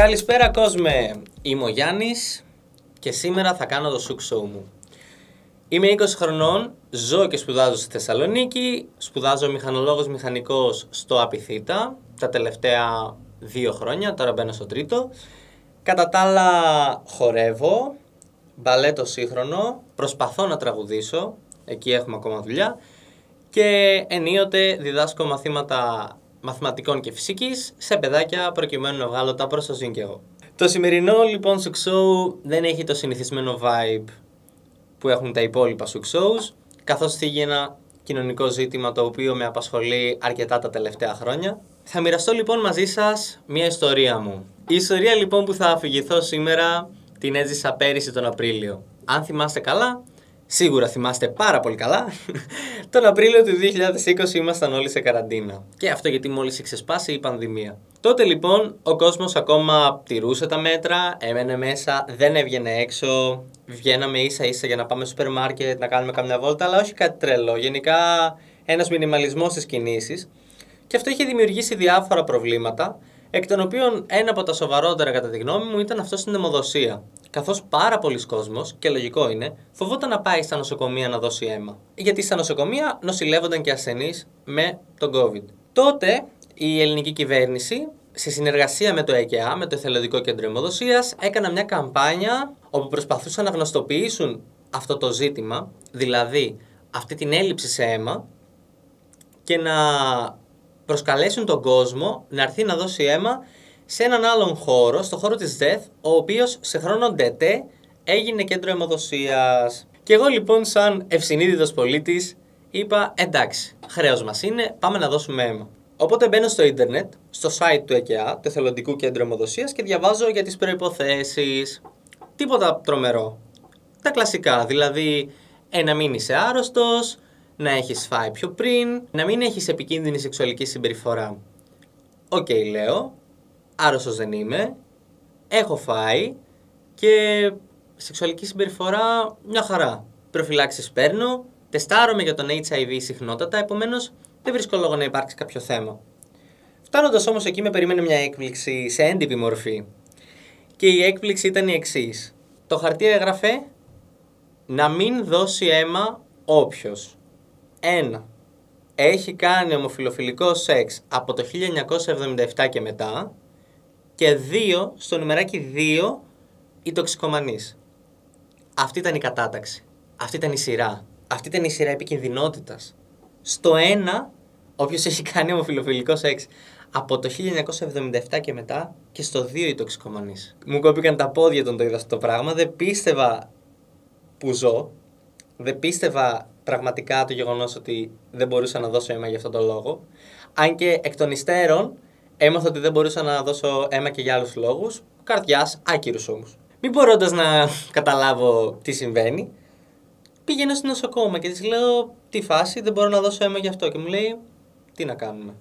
Καλησπέρα κόσμε, είμαι ο Γιάννης και σήμερα θα κάνω το σουκ show μου. Είμαι 20 χρονών, ζω και σπουδάζω στη Θεσσαλονίκη, σπουδάζω μηχανολόγος μηχανικός στο Απιθύτα τα τελευταία δύο χρόνια, τώρα μπαίνω στο τρίτο. Κατά τα άλλα χορεύω, μπαλέτο σύγχρονο, προσπαθώ να τραγουδήσω, εκεί έχουμε ακόμα δουλειά και ενίοτε διδάσκω μαθήματα μαθηματικών και φυσικής σε παιδάκια προκειμένου να βγάλω τα προς το και εγώ. Το σημερινό λοιπόν σου show δεν έχει το συνηθισμένο vibe που έχουν τα υπόλοιπα σου shows, καθώς θίγει ένα κοινωνικό ζήτημα το οποίο με απασχολεί αρκετά τα τελευταία χρόνια. Θα μοιραστώ λοιπόν μαζί σας μια ιστορία μου. Η ιστορία λοιπόν που θα αφηγηθώ σήμερα την έζησα πέρυσι τον Απρίλιο. Αν θυμάστε καλά, Σίγουρα θυμάστε πάρα πολύ καλά. Τον Απρίλιο του 2020 ήμασταν όλοι σε καραντίνα. Και αυτό γιατί μόλις είχε ξεσπάσει η πανδημία. Τότε λοιπόν ο κόσμος ακόμα τηρούσε τα μέτρα, έμενε μέσα, δεν έβγαινε έξω, βγαίναμε ίσα ίσα για να πάμε στο σούπερ μάρκετ, να κάνουμε καμιά βόλτα, αλλά όχι κάτι τρελό. Γενικά ένας μινιμαλισμός στις κινήσεις. Και αυτό είχε δημιουργήσει διάφορα προβλήματα, εκ των οποίων ένα από τα σοβαρότερα κατά τη γνώμη μου ήταν αυτό στην αιμοδοσία. Καθώς πάρα πολλοί κόσμοι, και λογικό είναι, φοβόταν να πάει στα νοσοκομεία να δώσει αίμα. Γιατί στα νοσοκομεία νοσηλεύονταν και ασθενείς με τον COVID. Τότε η ελληνική κυβέρνηση, σε συνεργασία με το ΕΚΕΑ, με το Εθελοντικό Κέντρο Αιμοδοσία, έκανα μια καμπάνια όπου προσπαθούσαν να γνωστοποιήσουν αυτό το ζήτημα, δηλαδή αυτή την έλλειψη σε αίμα και να προσκαλέσουν τον κόσμο να έρθει να δώσει αίμα σε έναν άλλον χώρο, στο χώρο της ΔΕΘ, ο οποίος σε χρόνο ΔΕΤΕ έγινε κέντρο αιμοδοσίας. Και εγώ λοιπόν σαν ευσυνείδητος πολίτης είπα εντάξει, χρέος μας είναι, πάμε να δώσουμε αίμα. Οπότε μπαίνω στο ίντερνετ, στο site του ΕΚΕΑ, του Εθελοντικού Κέντρου Αιμοδοσίας και διαβάζω για τις προϋποθέσεις. Τίποτα τρομερό. Τα κλασικά, δηλαδή ε, να μην είσαι άρρωστος, να έχεις φάει πιο πριν, να μην έχεις επικίνδυνη σεξουαλική συμπεριφορά. OK, okay, λέω, άρρωστος δεν είμαι, έχω φάει και σεξουαλική συμπεριφορά μια χαρά. Προφυλάξεις παίρνω, τεστάρομαι για τον HIV συχνότατα, επομένως, δεν βρίσκω λόγο να υπάρξει κάποιο θέμα. Φτάνοντας όμως εκεί, με περίμενε μια έκπληξη σε έντυπη μορφή. Και η έκπληξη ήταν η εξής. Το χαρτί έγραφε να μην δώσει αίμα όποιος ένα Έχει κάνει ομοφιλοφιλικό σεξ από το 1977 και μετά. Και δύο Στο νομεράκι 2. Η τοξικομανής. Αυτή ήταν η κατάταξη. Αυτή ήταν η σειρά. Αυτή ήταν η σειρά επικινδυνότητας. Στο ένα Όποιος έχει κάνει ομοφιλοφιλικό σεξ από το 1977 και μετά και στο δύο η τοξικομανή. Μου κόπηκαν τα πόδια όταν το είδα αυτό το πράγμα. Δεν πίστευα που ζω. Δεν πίστευα πραγματικά το γεγονός ότι δεν μπορούσα να δώσω αίμα για αυτόν τον λόγο. Αν και εκ των υστέρων Έμαθα ότι δεν μπορούσα να δώσω αίμα και για άλλους λόγους. Καρδιάς, άκυρους όμως. Μην μπορώντα να καταλάβω τι συμβαίνει, πήγαινα στο νοσοκόμα και της λέω: Τι φάση, δεν μπορώ να δώσω αίμα γι' αυτό. Και μου λέει: Τι να κάνουμε.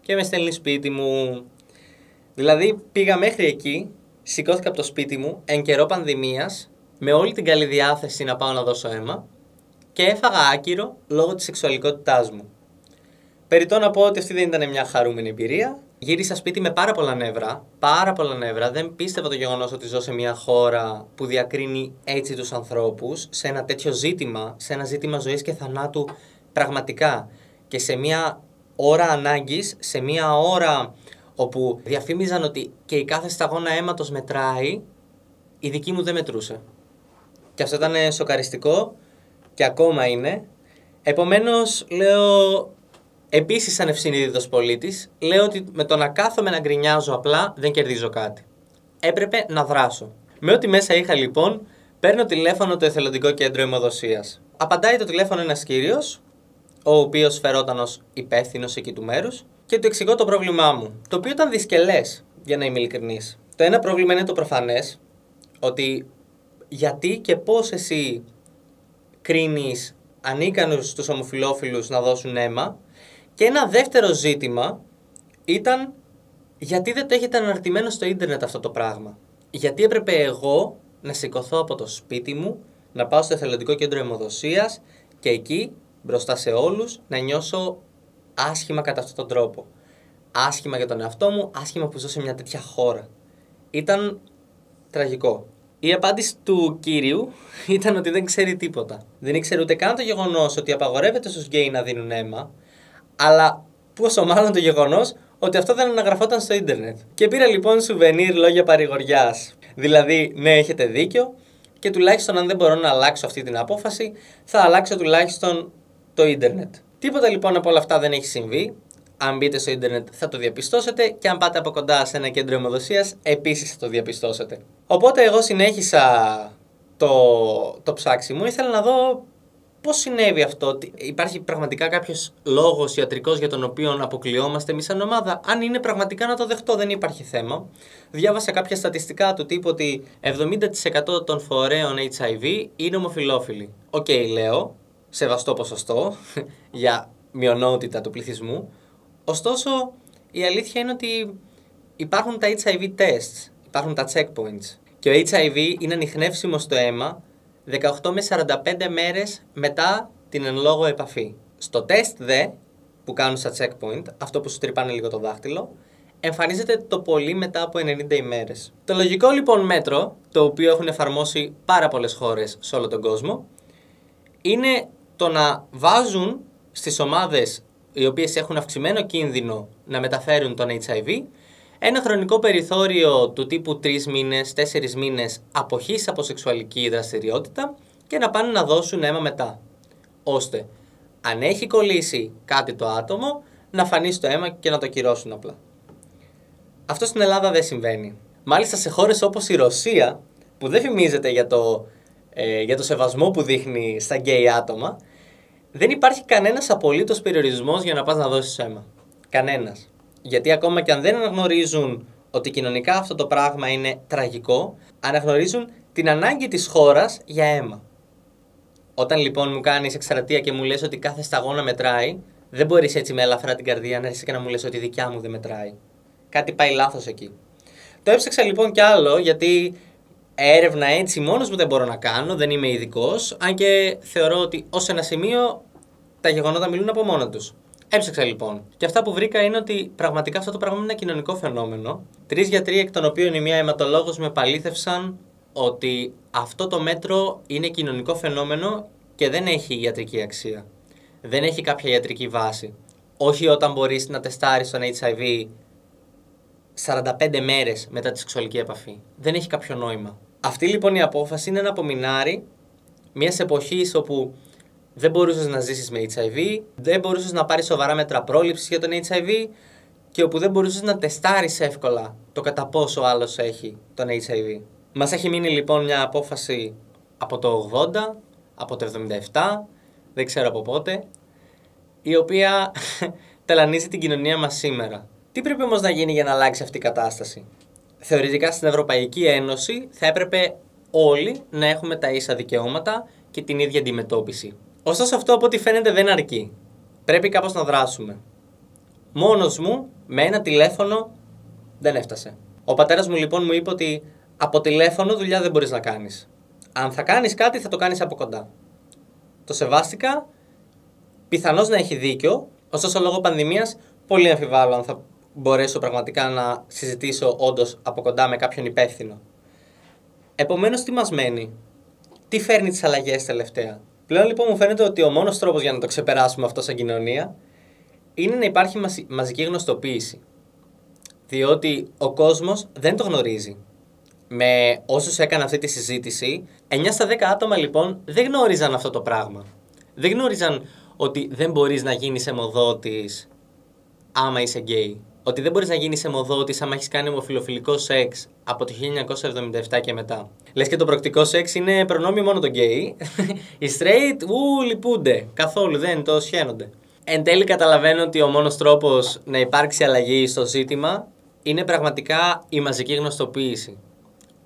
Και με στέλνει σπίτι μου. Δηλαδή πήγα μέχρι εκεί, σηκώθηκα από το σπίτι μου εν καιρό πανδημίας, με όλη την καλή διάθεση να πάω να δώσω αίμα και έφαγα άκυρο λόγω της σεξουαλικότητάς μου. Περιτώ να πω ότι αυτή δεν ήταν μια χαρούμενη εμπειρία. Γύρισα σπίτι με πάρα πολλά νεύρα. Πάρα πολλά νεύρα. Δεν πίστευα το γεγονός ότι ζω σε μια χώρα που διακρίνει έτσι τους ανθρώπους σε ένα τέτοιο ζήτημα, σε ένα ζήτημα ζωής και θανάτου πραγματικά. Και σε μια ώρα ανάγκης, σε μια ώρα όπου διαφήμιζαν ότι και η κάθε σταγόνα αίματος μετράει, η δική μου δεν μετρούσε. Και αυτό ήταν σοκαριστικό και ακόμα είναι. Επομένως λέω Επίσης, σαν ευσυνείδητος πολίτης, λέω ότι με το να κάθομαι να γκρινιάζω απλά δεν κερδίζω κάτι. Έπρεπε να δράσω. Με ό,τι μέσα είχα λοιπόν, παίρνω τηλέφωνο το εθελοντικό κέντρο αιμοδοσίας. Απαντάει το τηλέφωνο ένας κύριος, ο οποίος φερόταν ως υπεύθυνος εκεί του μέρους, και του εξηγώ το πρόβλημά μου. Το οποίο ήταν δυσκελές, για να είμαι ειλικρινής. Το ένα πρόβλημα είναι το προφανές, ότι γιατί και πώς εσύ κρίνεις ανίκανους τους ομοφυλόφιλους να δώσουν αίμα και ένα δεύτερο ζήτημα ήταν γιατί δεν το έχετε αναρτημένο στο ίντερνετ αυτό το πράγμα; Γιατί έπρεπε εγώ να σηκωθώ από το σπίτι μου, να πάω στο εθελοντικό κέντρο αιμοδοσίας και εκεί, μπροστά σε όλους, να νιώσω άσχημα κατά αυτόν τον τρόπο. Άσχημα για τον εαυτό μου, άσχημα που ζω σε μια τέτοια χώρα. ήταν τραγικό. Η απάντηση του κύριου ήταν ότι δεν ξέρει τίποτα. Δεν ήξερε ούτε καν το γεγονός ότι απαγορεύεται στους γκέι να δίνουν αίμα, αλλά πόσο μάλλον το γεγονός ότι αυτό δεν αναγραφόταν στο ίντερνετ. Και πήρα λοιπόν σουβενίρ λόγια παρηγοριάς. Δηλαδή, ναι, έχετε δίκιο, και τουλάχιστον αν δεν μπορώ να αλλάξω αυτή την απόφαση, θα αλλάξω τουλάχιστον το ίντερνετ. Τίποτα λοιπόν από όλα αυτά δεν έχει συμβεί. Αν μπείτε στο ίντερνετ θα το διαπιστώσετε και αν πάτε από κοντά σε ένα κέντρο αιμοδοσίας επίσης θα το διαπιστώσετε. Οπότε εγώ συνέχισα το, το ψάξιμο, ήθελα να δω Πώς συνέβη αυτό, υπάρχει πραγματικά κάποιος λόγος ιατρικός για τον οποίο αποκλειόμαστε εμείς σαν ομάδα. Αν είναι πραγματικά να το δεχτώ, δεν υπάρχει θέμα. Διάβασα κάποια στατιστικά του τύπου ότι 70% των φορέων HIV είναι ομοφυλόφιλοι. OK, okay, λέω, σεβαστό ποσοστό για μειονότητα του πληθυσμού. Ωστόσο, η αλήθεια είναι ότι υπάρχουν τα HIV tests, υπάρχουν τα checkpoints. Και ο HIV είναι ανοιχνεύσιμο στο αίμα 18 με 45 μέρες μετά την εν λόγω επαφή. Στο τεστ δε, που κάνουν στα checkpoint, αυτό που σου τρυπάνε λίγο το δάχτυλο, εμφανίζεται το πολύ μετά από 90 ημέρες. Το λογικό λοιπόν μέτρο, το οποίο έχουν εφαρμόσει πάρα πολλές χώρες σε όλο τον κόσμο, είναι το να βάζουν στις ομάδες οι οποίες έχουν αυξημένο κίνδυνο να μεταφέρουν τον HIV ένα χρονικό περιθώριο του τύπου 3 μήνες, 4 μήνες αποχής από σεξουαλική δραστηριότητα και να πάνε να δώσουν αίμα μετά. Ώστε, αν έχει κολλήσει κάτι το άτομο, να φανεί στο αίμα και να το κυρώσουν απλά. Αυτό στην Ελλάδα δεν συμβαίνει. Μάλιστα σε χώρες όπως η Ρωσία, που δεν φημίζεται για το, ε, για το σεβασμό που δείχνει στα γκέι άτομα, δεν υπάρχει κανένας απολύτως περιορισμός για να πας να δώσεις αίμα. Κανένας. Γιατί ακόμα και αν δεν αναγνωρίζουν ότι κοινωνικά αυτό το πράγμα είναι τραγικό, αναγνωρίζουν την ανάγκη της χώρας για αίμα. Όταν λοιπόν μου κάνεις εξαρτία και μου λες ότι κάθε σταγόνα μετράει, δεν μπορείς έτσι με ελαφρά την καρδία να έρθεις και να μου λες ότι η δικιά μου δεν μετράει. Κάτι πάει λάθος εκεί. Το έψαξα λοιπόν κι άλλο γιατί έρευνα έτσι μόνος μου δεν μπορώ να κάνω, δεν είμαι ειδικός, αν και θεωρώ ότι ως ένα σημείο τα γεγονότα μιλούν από μόνα τους. Έψαξα λοιπόν. Και αυτά που βρήκα είναι ότι πραγματικά αυτό το πράγμα είναι ένα κοινωνικό φαινόμενο. Τρεις γιατροί, εκ των οποίων η μία αιματολόγος με παλήθευσαν ότι αυτό το μέτρο είναι κοινωνικό φαινόμενο και δεν έχει ιατρική αξία. Δεν έχει κάποια ιατρική βάση. Όχι όταν μπορείς να τεστάρεις τον HIV 45 μέρες μετά τη σεξουαλική επαφή. Δεν έχει κάποιο νόημα. Αυτή λοιπόν η απόφαση είναι ένα απομεινάρι μιας εποχής όπου δεν μπορούσες να ζήσεις με HIV, δεν μπορούσες να πάρεις σοβαρά μέτρα πρόληψης για τον HIV και όπου δεν μπορούσες να τεστάρεις εύκολα το κατά πόσο άλλος έχει τον HIV. Μας έχει μείνει λοιπόν μια απόφαση από το 80, από το 77, δεν ξέρω από πότε, η οποία ταλανίζει την κοινωνία μας σήμερα. Τι πρέπει όμως να γίνει για να αλλάξει αυτή η κατάσταση; Θεωρητικά στην Ευρωπαϊκή Ένωση θα έπρεπε όλοι να έχουμε τα ίσα δικαιώματα και την ίδια αντιμετώπιση. Ωστόσο αυτό από ό,τι φαίνεται δεν αρκεί. Πρέπει κάπως να δράσουμε. Μόνος μου, με ένα τηλέφωνο, δεν έφτασε. Ο πατέρας μου λοιπόν μου είπε ότι από τηλέφωνο δουλειά δεν μπορείς να κάνεις. Αν θα κάνεις κάτι θα το κάνεις από κοντά. Το σεβάστηκα, πιθανώς να έχει δίκιο, ωστόσο λόγω πανδημίας πολύ αμφιβάλλω αν θα μπορέσω πραγματικά να συζητήσω όντως από κοντά με κάποιον υπεύθυνο. Επομένως τι μας μένει, τι φέρνει τις αλλαγές τελευταία; Πλέον λοιπόν μου φαίνεται ότι ο μόνος τρόπος για να το ξεπεράσουμε αυτό σαν κοινωνία είναι να υπάρχει μαζική γνωστοποίηση. Διότι ο κόσμος δεν το γνωρίζει. Με όσους έκανα αυτή τη συζήτηση, 9 στα 10 άτομα λοιπόν δεν γνώριζαν αυτό το πράγμα. Δεν γνώριζαν ότι δεν μπορείς να γίνεις αιμοδότης άμα είσαι γκέι ότι δεν μπορείς να γίνεις αιμοδότης άμα έχεις κάνει ομοφυλοφιλικό σεξ από το 1977 και μετά. Λες και το πρωκτικό σεξ είναι προνόμιο μόνο των γκέι. Οι straight, ου, λυπούνται. Καθόλου δεν το σιχαίνονται. Εν τέλει καταλαβαίνω ότι ο μόνος τρόπος να υπάρξει αλλαγή στο ζήτημα είναι πραγματικά η μαζική γνωστοποίηση.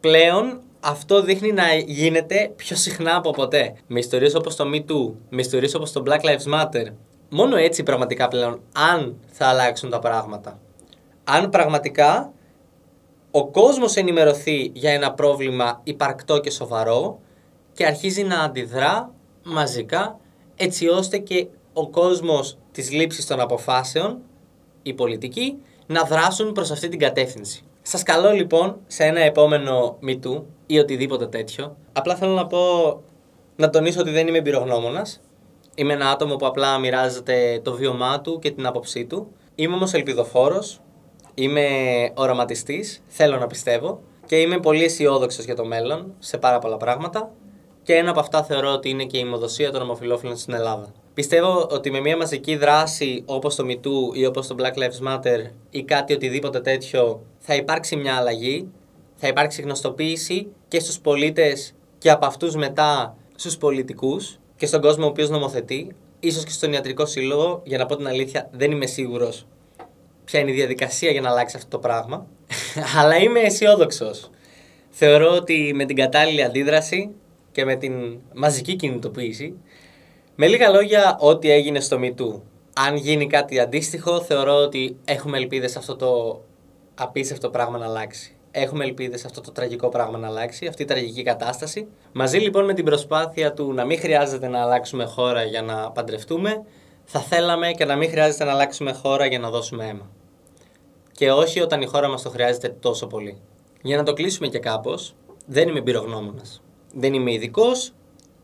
Πλέον αυτό δείχνει να γίνεται πιο συχνά από ποτέ. Με ιστορίε όπως το Me Too, με ιστορίε όπως το Black Lives Matter. Μόνο έτσι πραγματικά πλέον, αν θα αλλάξουν τα πράγματα αν πραγματικά ο κόσμος ενημερωθεί για ένα πρόβλημα υπαρκτό και σοβαρό και αρχίζει να αντιδρά μαζικά έτσι ώστε και ο κόσμος της λήψης των αποφάσεων, οι πολιτικοί, να δράσουν προς αυτή την κατεύθυνση. Σας καλώ λοιπόν σε ένα επόμενο MeToo ή οτιδήποτε τέτοιο. Απλά θέλω να πω να τονίσω ότι δεν είμαι εμπειρογνώμονας. Είμαι ένα άτομο που απλά μοιράζεται το βίωμά του και την άποψή του. Είμαι όμως ελπιδοφόρος. Είμαι οραματιστής. Θέλω να πιστεύω. Και είμαι πολύ αισιόδοξος για το μέλλον σε πάρα πολλά πράγματα. Και ένα από αυτά θεωρώ ότι είναι και η ημοδοσία των ομοφυλόφιλων στην Ελλάδα. Πιστεύω ότι με μια μαζική δράση όπως το MeToo ή όπως το Black Lives Matter ή κάτι οτιδήποτε τέτοιο θα υπάρξει μια αλλαγή, θα υπάρξει γνωστοποίηση και στους πολίτες και από αυτούς μετά στους πολιτικούς και στον κόσμο ο οποίος νομοθετεί, ίσως και στον ιατρικό σύλλογο, για να πω την αλήθεια δεν είμαι σίγουρος ποια είναι η διαδικασία για να αλλάξει αυτό το πράγμα, αλλά είμαι αισιόδοξος. Θεωρώ ότι με την κατάλληλη αντίδραση και με την μαζική κινητοποίηση, με λίγα λόγια, ό,τι έγινε στο MeToo. Αν γίνει κάτι αντίστοιχο, θεωρώ ότι έχουμε ελπίδες σε αυτό το απίστευτο πράγμα να αλλάξει. Έχουμε ελπίδες αυτό το τραγικό πράγμα να αλλάξει, αυτή η τραγική κατάσταση. Μαζί λοιπόν με την προσπάθεια του να μην χρειάζεται να αλλάξουμε χώρα για να παντρευτούμε, θα θέλαμε και να μην χρειάζεται να αλλάξουμε χώρα για να δώσουμε αίμα. Και όχι όταν η χώρα μας το χρειάζεται τόσο πολύ. Για να το κλείσουμε και κάπως, δεν είμαι εμπειρογνώμονας. Δεν είμαι ειδικός,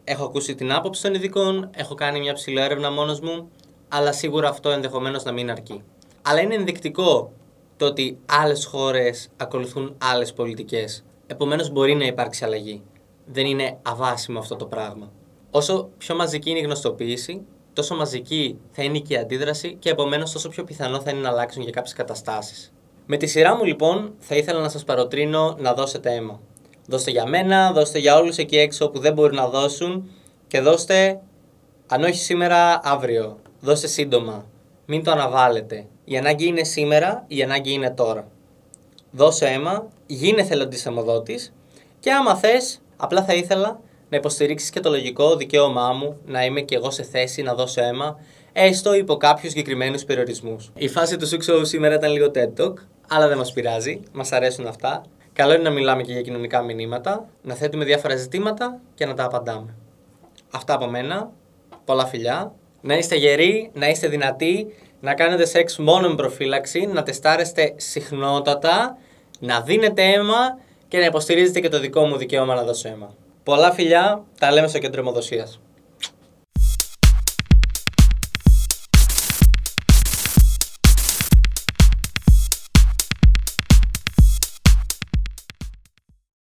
έχω ακούσει την άποψη των ειδικών, έχω κάνει μια ψηλή έρευνα μόνος μου, αλλά σίγουρα αυτό ενδεχομένως να μην αρκεί. Αλλά είναι ενδεικτικό το ότι άλλες χώρες ακολουθούν άλλες πολιτικές. Επομένως μπορεί να υπάρξει αλλαγή. Δεν είναι αβάσιμο αυτό το πράγμα. Όσο πιο μαζική είναι η γνωστοποίηση, τόσο μαζική θα είναι και η αντίδραση και επομένως τόσο πιο πιθανό θα είναι να αλλάξουν για κάποιες καταστάσεις. Με τη σειρά μου λοιπόν θα ήθελα να σας παροτρύνω να δώσετε αίμα. Δώστε για μένα, δώστε για όλους εκεί έξω που δεν μπορούν να δώσουν και δώστε, αν όχι σήμερα, αύριο. Δώστε σύντομα. Μην το αναβάλλετε. Η ανάγκη είναι σήμερα, η ανάγκη είναι τώρα. Δώσε αίμα, γίνε θελοντής αιμοδότη και άμα θες, απλά θα ήθελα να υποστηρίξεις και το λογικό δικαίωμά μου να είμαι και εγώ σε θέση να δώσω αίμα, έστω υπό κάποιους συγκεκριμένους περιορισμούς. Η φάση του Σουξόου σήμερα ήταν λίγο TED Talk, αλλά δεν μας πειράζει, μας αρέσουν αυτά. Καλό είναι να μιλάμε και για κοινωνικά μηνύματα, να θέτουμε διάφορα ζητήματα και να τα απαντάμε. Αυτά από μένα. Πολλά φιλιά. Να είστε γεροί, να είστε δυνατοί, να κάνετε σεξ μόνο με προφύλαξη, να τεστάρεστε συχνότατα, να δίνετε αίμα και να υποστηρίζετε και το δικό μου δικαίωμα να δώσω αίμα. Πολλά φιλιά, τα λέμε στο κέντρο αιμοδοσίας.